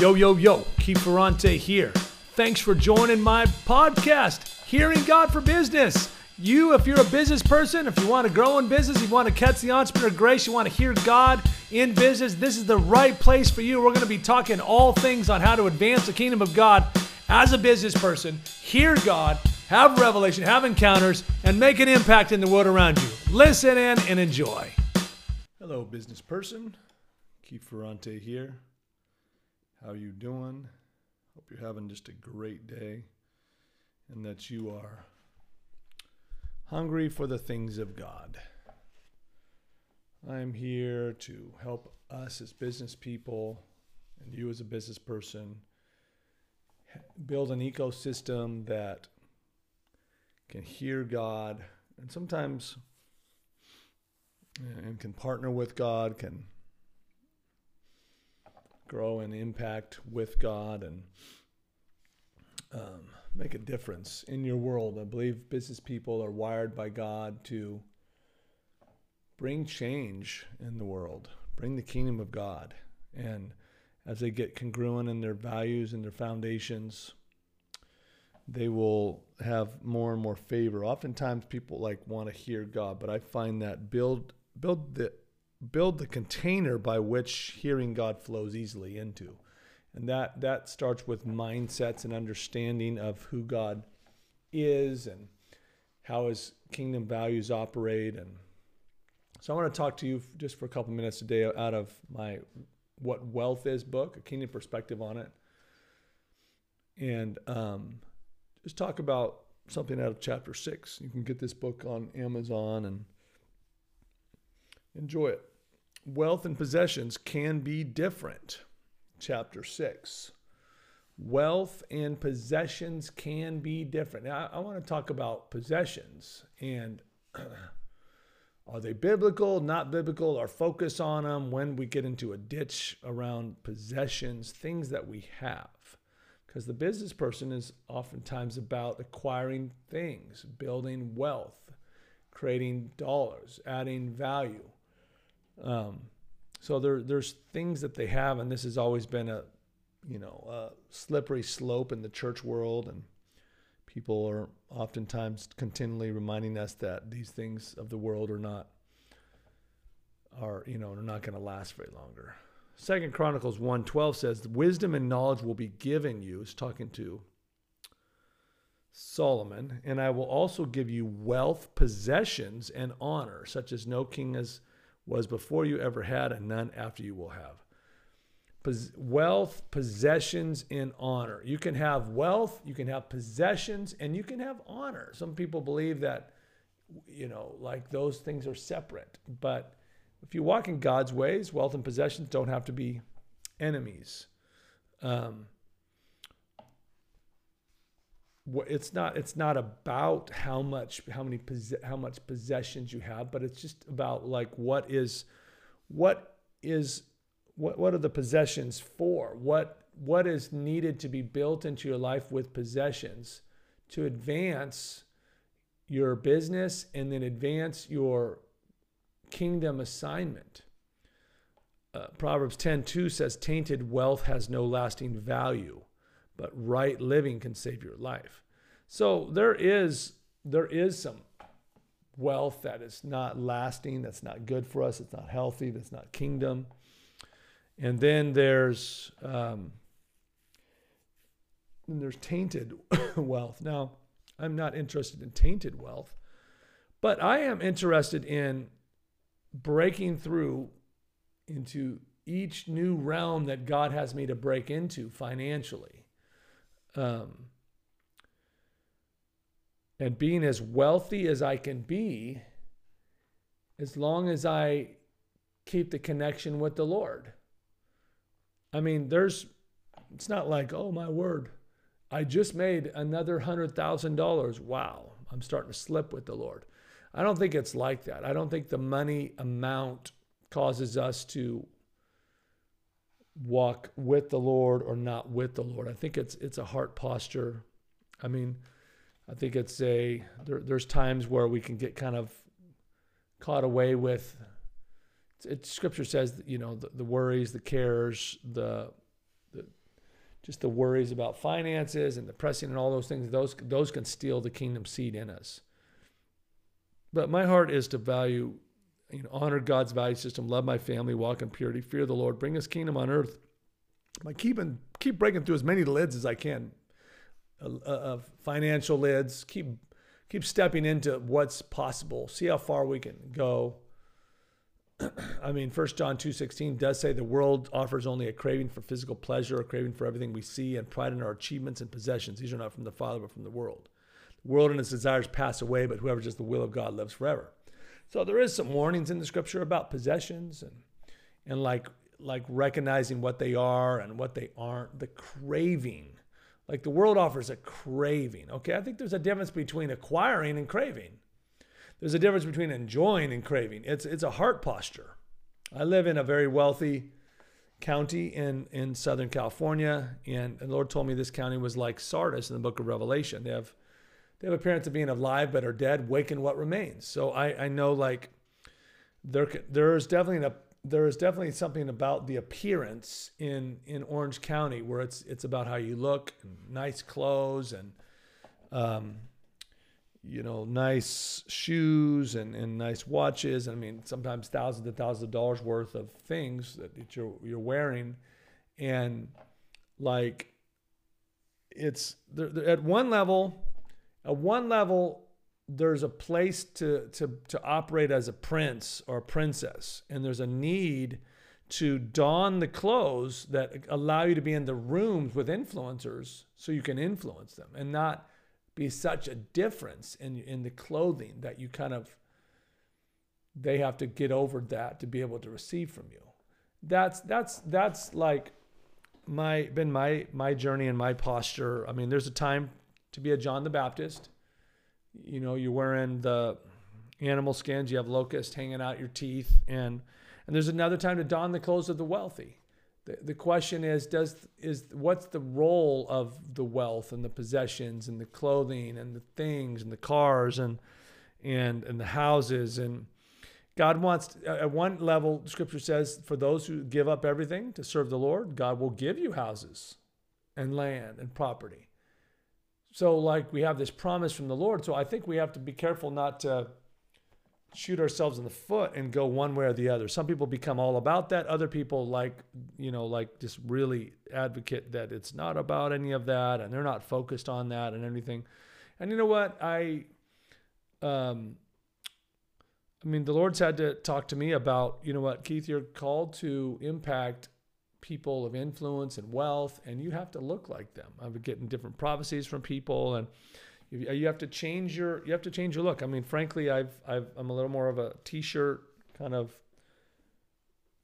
Yo, yo, yo, Keith Ferrante here. Thanks for joining my podcast, Hearing God for Business. You, if you're a business person, if you want to grow in business, you want to catch the entrepreneur grace, you want to hear God in business, this is the right place for you. We're going to be talking all things on how to advance the kingdom of God as a business person, hear God, have revelation, have encounters, and make an impact in the world around you. Listen in and enjoy. Hello, business person. Keith Ferrante here. How you doing? Hope you're having just a great day and that you are hungry for the things of God. I'm here to help us as business people and you as a business person build an ecosystem that can hear God and sometimes and can partner with God, can grow and impact with God and um, make a difference in your world. I believe business people are wired by God to bring change in the world, bring the kingdom of God. And as they get congruent in their values and their foundations, they will have more and more favor. Oftentimes people like want to hear God, but I find that build build the build the container by which hearing God flows easily into. And that that starts with mindsets and understanding of who God is and how his kingdom values operate and so I want to talk to you just for a couple minutes today out of my what wealth is book, a kingdom perspective on it. And um, just talk about something out of chapter six. You can get this book on Amazon and enjoy it. Wealth and possessions can be different. Chapter 6. Wealth and possessions can be different. Now, I, I want to talk about possessions and are they biblical, not biblical, or focus on them when we get into a ditch around possessions, things that we have. Because the business person is oftentimes about acquiring things, building wealth, creating dollars, adding value. Um, so there, there's things that they have, and this has always been a, you know, a slippery slope in the church world, and people are oftentimes continually reminding us that these things of the world are not, are you know, are not going to last very longer. Second Chronicles 1:12 says, "Wisdom and knowledge will be given you." Is talking to Solomon, and I will also give you wealth, possessions, and honor, such as no king has was before you ever had, and none after you will have. Pos- wealth, possessions, and honor. You can have wealth, you can have possessions, and you can have honor. Some people believe that, you know, like those things are separate. But if you walk in God's ways, wealth and possessions don't have to be enemies. Um, it's not it's not about how much how many how much possessions you have but it's just about like what is what is what what are the possessions for? What what is needed to be built into your life with possessions to advance your business and then advance your kingdom assignment? Uh, proverbs 10 2 says tainted wealth has no lasting value but right living can save your life. So there is there is some wealth that is not lasting, that's not good for us, it's not healthy, that's not kingdom. And then there's um, then there's tainted wealth. Now, I'm not interested in tainted wealth, but I am interested in breaking through into each new realm that God has me to break into financially um, and being as wealthy as I can be, as long as I keep the connection with the Lord. I mean, there's, it's not like, oh my word, I just made another hundred thousand dollars. Wow, I'm starting to slip with the Lord. I don't think it's like that. I don't think the money amount causes us to walk with the Lord or not with the Lord. I think it's it's a heart posture. I mean, I think it's a there, there's times where we can get kind of caught away with. It, scripture says that, you know the, the worries, the cares, the, the just the worries about finances and the pressing and all those things, those those can steal the kingdom seed in us. But my heart is to value, you know, honor God's value system, love my family, walk in purity, fear the Lord, bring His kingdom on earth. By keeping keep breaking through as many lids as I can, uh, uh, financial lids. Keep keep stepping into what's possible. See how far we can go. I mean, First John two sixteen does say the world offers only a craving for physical pleasure, a craving for everything we see, and pride in our achievements and possessions. These are not from the Father, but from the world. The world and its desires pass away, but whoever does the will of God lives forever. So there is some warnings in the Scripture about possessions and and like like recognizing what they are and what they aren't. The craving, like the world offers a craving. Okay, I think there's a difference between acquiring and craving. There's a difference between enjoying and craving. It's it's a heart posture. I live in a very wealthy county in in Southern California, and the Lord told me this county was like Sardis in the Book of Revelation. They have they have appearance of being alive but are dead, waken what remains. So I I know like there there's definitely a there is definitely something about the appearance in in Orange County where it's it's about how you look, nice clothes and um, you know, nice shoes and, and nice watches. I mean, sometimes thousands and thousands of dollars worth of things that you're you're wearing, and like it's at one level, at one level, there's a place to to to operate as a prince or a princess, and there's a need to don the clothes that allow you to be in the rooms with influencers so you can influence them and not be such a difference in in the clothing that you kind of they have to get over that to be able to receive from you. That's that's that's like my been my my journey and my posture. I mean, there's a time to be a John the Baptist. You know, you're wearing the animal skins, you have locusts hanging out your teeth, and and there's another time to don the clothes of the wealthy. The, the question is does is what's the role of the wealth and the possessions and the clothing and the things and the cars and and and the houses and God wants at one level scripture says for those who give up everything to serve the Lord God will give you houses and land and property so like we have this promise from the Lord so I think we have to be careful not to shoot ourselves in the foot and go one way or the other. Some people become all about that. Other people like, you know, like just really advocate that it's not about any of that and they're not focused on that and anything. And you know what? I um I mean, the Lord's had to talk to me about, you know what, Keith, you're called to impact people of influence and wealth, and you have to look like them. I've been getting different prophecies from people, and you have to change your you have to change your look. I mean, frankly, I've I've I'm a little more of a t-shirt kind of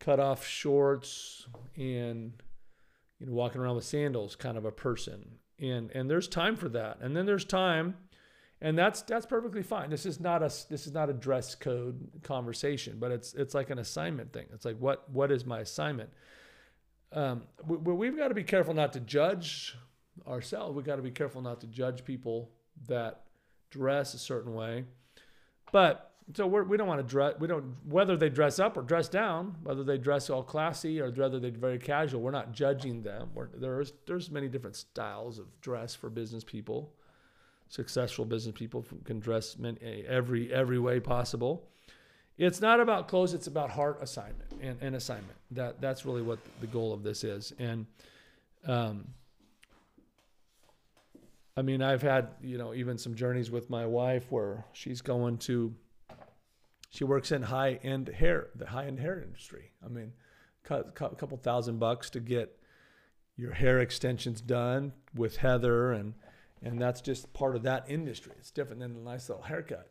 cut off shorts and you know walking around with sandals kind of a person. And and there's time for that. And then there's time and that's that's perfectly fine. This is not a this is not a dress code conversation, but it's it's like an assignment thing. It's like what what is my assignment? Um, we, we've got to be careful not to judge ourselves. We've got to be careful not to judge people that dress a certain way. But so we're, we do not want to dress. We don't whether they dress up or dress down, whether they dress all classy or whether they're very casual. We're not judging them. We're, there's there's many different styles of dress for business people. Successful business people can dress many, every every way possible. It's not about clothes. It's about heart assignment and, and assignment. That that's really what the goal of this is. And um, I mean, I've had, you know, even some journeys with my wife where she's going to, she works in high end hair, the high end hair industry. I mean, a couple thousand bucks to get your hair extensions done with Heather, and and that's just part of that industry. It's different than a nice little haircut.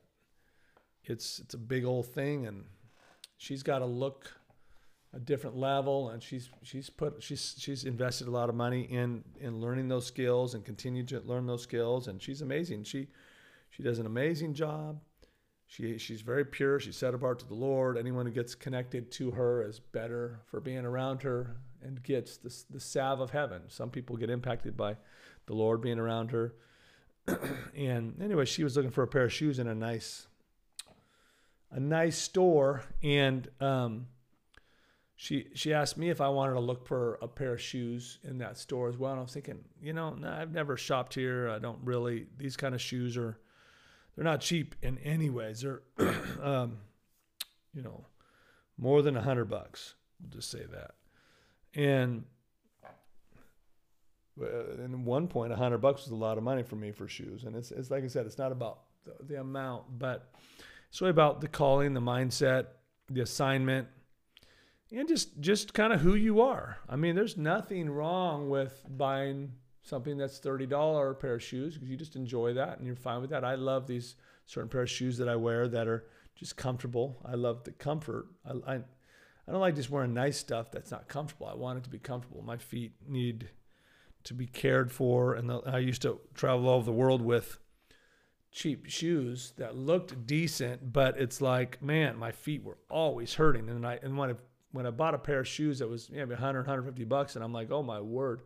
It's it's a big old thing, and she's got to look a different level and she's she's put she's she's invested a lot of money in in learning those skills and continue to learn those skills and she's amazing. She she does an amazing job. She she's very pure. She's set apart to the lord. Anyone who gets connected to her is better for being around her and gets the, the salve of heaven. Some people get impacted by the lord being around her. And anyway she was looking for a pair of shoes in a nice a nice store and um she she asked me if I wanted to look for a pair of shoes in that store as well. And I was thinking, you know, nah, I've never shopped here. I don't really. These kind of shoes are, they're not cheap in any ways. They're, um, you know, more than a hundred bucks. We'll just say that. And in one point, a hundred bucks was a lot of money for me for shoes. And it's it's like I said, it's not about the, the amount, but really about the calling, the mindset, the assignment and just just kind of who you are. I mean, there's nothing wrong with buying something that's thirty dollar a pair of shoes because you just enjoy that and you're fine with that. I love these certain pair of shoes that I wear that are just comfortable. I love the comfort. I, I I don't like just wearing nice stuff that's not comfortable. I want it to be comfortable. My feet need to be cared for, and the, I used to travel all over the world with cheap shoes that looked decent, but it's like, man, my feet were always hurting. And I and when I when I bought a pair of shoes that was maybe 100, 150 bucks, and I'm like, oh my word,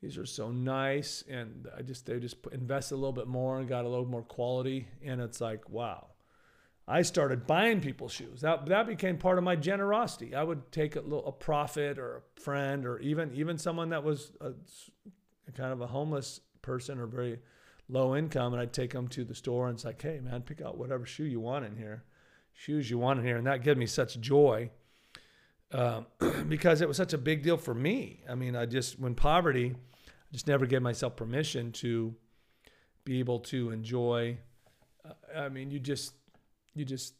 these are so nice. And I just, they just invested a little bit more and got a little more quality. And it's like, wow. I started buying people's shoes. That, that became part of my generosity. I would take a little a prophet or a friend or even even someone that was a, a kind of a homeless person or very low income, and I'd take them to the store and it's like, hey man, pick out whatever shoe you want in here, shoes you want in here, and that gave me such joy um, because it was such a big deal for me. I mean, I just, when poverty, I just never gave myself permission to be able to enjoy. Uh, I mean, you just, you just,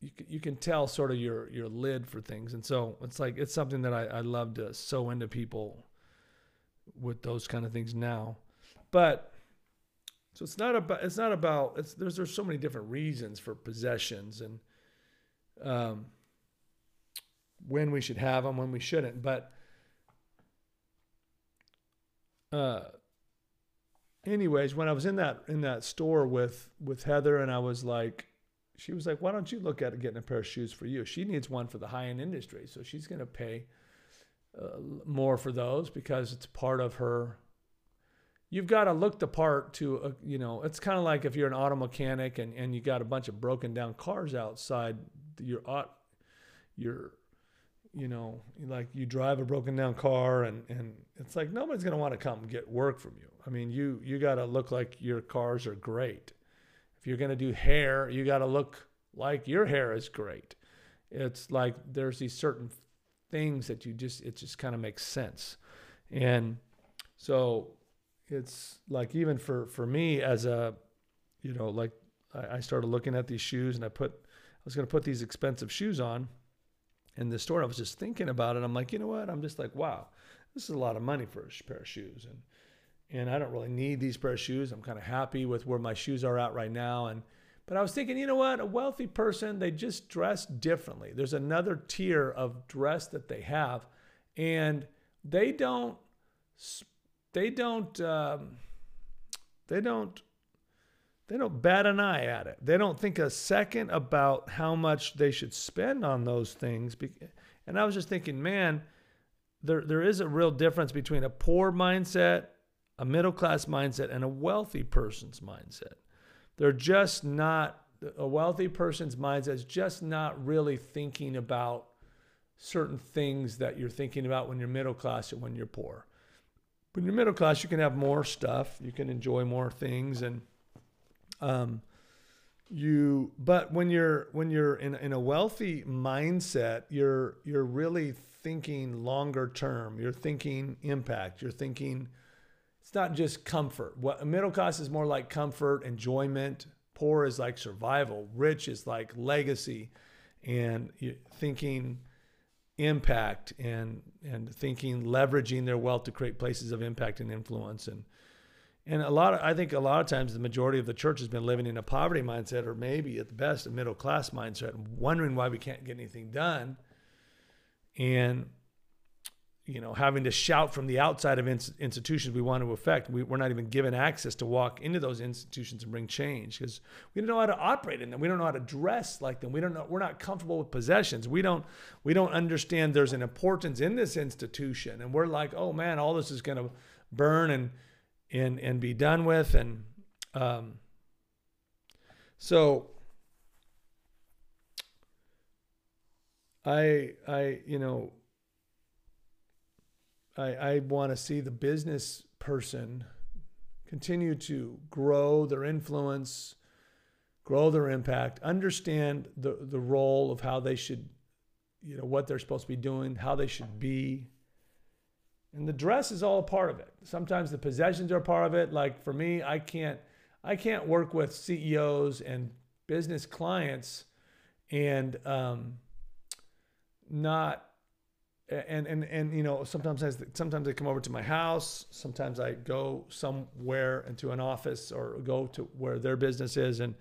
you, you can tell sort of your, your lid for things. And so it's like, it's something that I, I love to sow into people with those kind of things now. But so it's not about, it's not about, it's, there's, there's so many different reasons for possessions and, um, when we should have them, when we shouldn't. But uh, anyways, when I was in that in that store with with Heather, and I was like, she was like, "Why don't you look at getting a pair of shoes for you? She needs one for the high end industry, so she's going to pay uh, more for those because it's part of her." You've got to look the part to, uh, you know, it's kind of like if you're an auto mechanic and, and you got a bunch of broken down cars outside your, your you know, like you drive a broken down car and, and it's like nobody's going to want to come get work from you. I mean, you, you got to look like your cars are great. If you're going to do hair, you got to look like your hair is great. It's like there's these certain things that you just, it just kind of makes sense. And so it's like, even for, for me as a, you know, like I, I started looking at these shoes and I put, I was going to put these expensive shoes on in the store. I was just thinking about it. I'm like, you know what? I'm just like, wow, this is a lot of money for a pair of shoes, and and I don't really need these pair of shoes. I'm kind of happy with where my shoes are at right now, and. But I was thinking, you know what? A wealthy person, they just dress differently. There's another tier of dress that they have, and they don't, they don't, um, they don't they don't bat an eye at it. They don't think a second about how much they should spend on those things. And I was just thinking, man, there, there is a real difference between a poor mindset, a middle class mindset, and a wealthy person's mindset. They're just not, a wealthy person's mindset is just not really thinking about certain things that you're thinking about when you're middle class and when you're poor. When you're middle class, you can have more stuff, you can enjoy more things, and um, you, but when you're when you're in in a wealthy mindset, you're you're really thinking longer term. You're thinking impact. You're thinking. It's not just comfort. What middle class is more like comfort, enjoyment. Poor is like survival. Rich is like legacy, and thinking impact and and thinking leveraging their wealth to create places of impact and influence and and a lot of, I think a lot of times the majority of the church has been living in a poverty mindset or maybe at the best a middle class mindset, wondering why we can't get anything done. And, you know, having to shout from the outside of institutions we want to affect. We, are not even given access to walk into those institutions and bring change because we don't know how to operate in them. We don't know how to dress like them. We don't know. We're not comfortable with possessions. We don't. We don't understand there's an importance in this institution, and we're like, oh man, all this is going to burn and and and be done with and um, so I I you know I, I want to see the business person continue to grow their influence, grow their impact, understand the, the role of how they should, you know, what they're supposed to be doing, how they should be. And the dress is all a part of it. Sometimes the possessions are part of it. Like for me, I can't I can't work with CEOs and business clients and um, not and and and you know sometimes I, sometimes they come over to my house sometimes i go somewhere into an office or go to where their business is and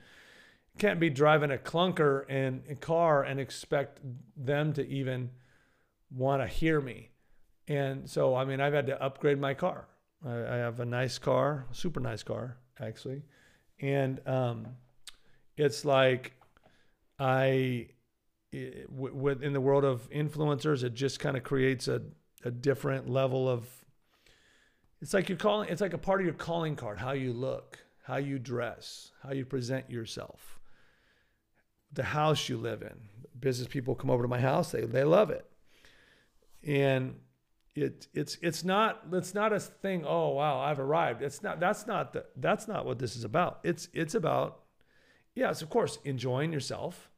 can't be driving a clunker and a car and expect them to even want to hear me. And so i mean i've had to upgrade my car. I, I have a nice car super nice car actually. And um, it's like i in the world of influencers, it just kind of creates a, a different level of. It's like you're calling. It's like a part of your calling card: how you look, how you dress, how you present yourself, the house you live in. Business people come over to my house; they they love it, and it it's it's not it's not a thing. Oh wow, I've arrived. It's not. That's not the, That's not what this is about. It's it's about yes, of course, enjoying yourself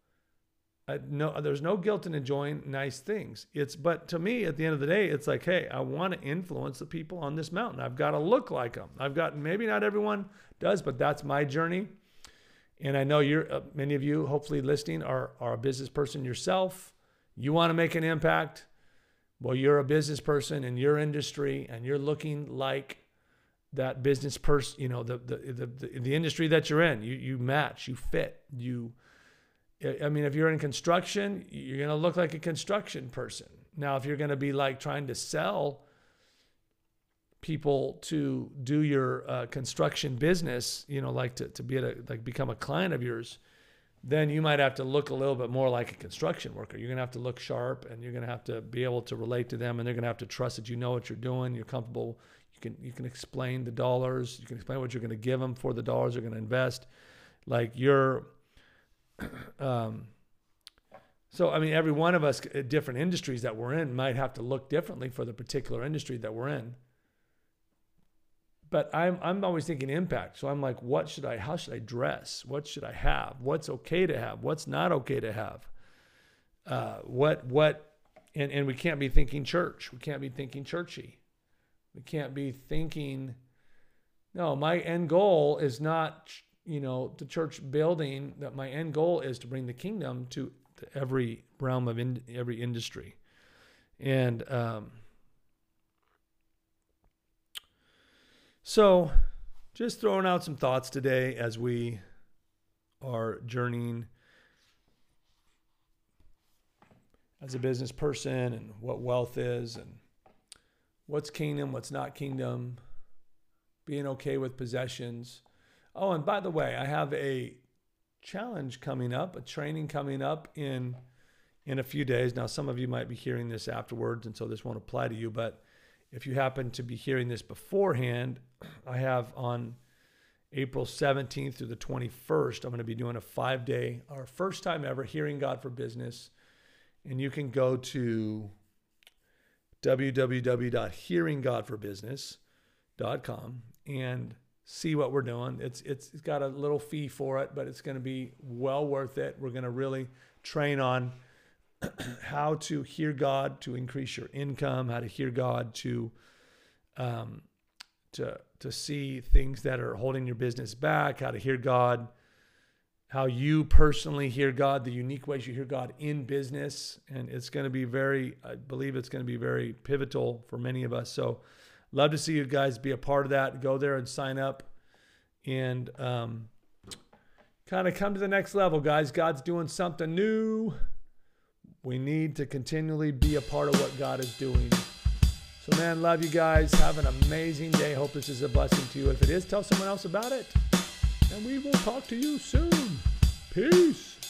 uh, no, there's no guilt in enjoying nice things. It's, but to me, at the end of the day, it's like, hey, I want to influence the people on this mountain. I've got to look like them. I've got maybe not everyone does, but that's my journey. And I know you're uh, many of you, hopefully listening, are are a business person yourself. You want to make an impact. Well, you're a business person in your industry, and you're looking like that business person. You know, the the the, the, the industry that you're in. You you match. You fit. You I mean, if you're in construction, you're going to look like a construction person. Now, if you're going to be like trying to sell people to do your uh, construction business, you know, like to, to be a, like become a client of yours, then you might have to look a little bit more like a construction worker. You're going to have to look sharp and you're going to have to be able to relate to them and they're going to have to trust that you know what you're doing. You're comfortable. You can, you can explain the dollars. You can explain what you're going to give them for the dollars they're going to invest. Like you're, um, so, I mean, every one of us, uh, different industries that we're in, might have to look differently for the particular industry that we're in. But I'm, I'm always thinking impact. So I'm like, what should I, how should I dress? What should I have? What's okay to have? What's not okay to have? Uh, what, what, and, and we can't be thinking church. We can't be thinking churchy. We can't be thinking, no, my end goal is not you know, the church building, that my end goal is to bring the kingdom to, to every realm of in, every industry. And um, so, just throwing out some thoughts today as we are journeying as a business person and what wealth is and what's kingdom, what's not kingdom, being okay with possessions Oh, and by the way, I have a challenge coming up, a training coming up in in a few days. Now, some of you might be hearing this afterwards, and so this won't apply to you. But if you happen to be hearing this beforehand, I have on April 17th through the 21st, I'm going to be doing a five day, our first time ever, Hearing God for Business. And you can go to www.hearinggodforbusiness.com and see what we're doing. It's, it's it's got a little fee for it, but it's going to be well worth it. We're going to really train on how to hear God to increase your income, how to hear God to um, to to see things that are holding your business back, how to hear God, how you personally hear God, the unique ways you hear God in business, and it's going to be very I believe it's going to be very pivotal for many of us. So love to see you guys be a part of that. Go there and sign up and um, kind of come to the next level, guys. God's doing something new. We need to continually be a part of what God is doing. So, man, love you guys. Have an amazing day. Hope this is a blessing to you. If it is, tell someone else about it. And we will talk to you soon. Peace.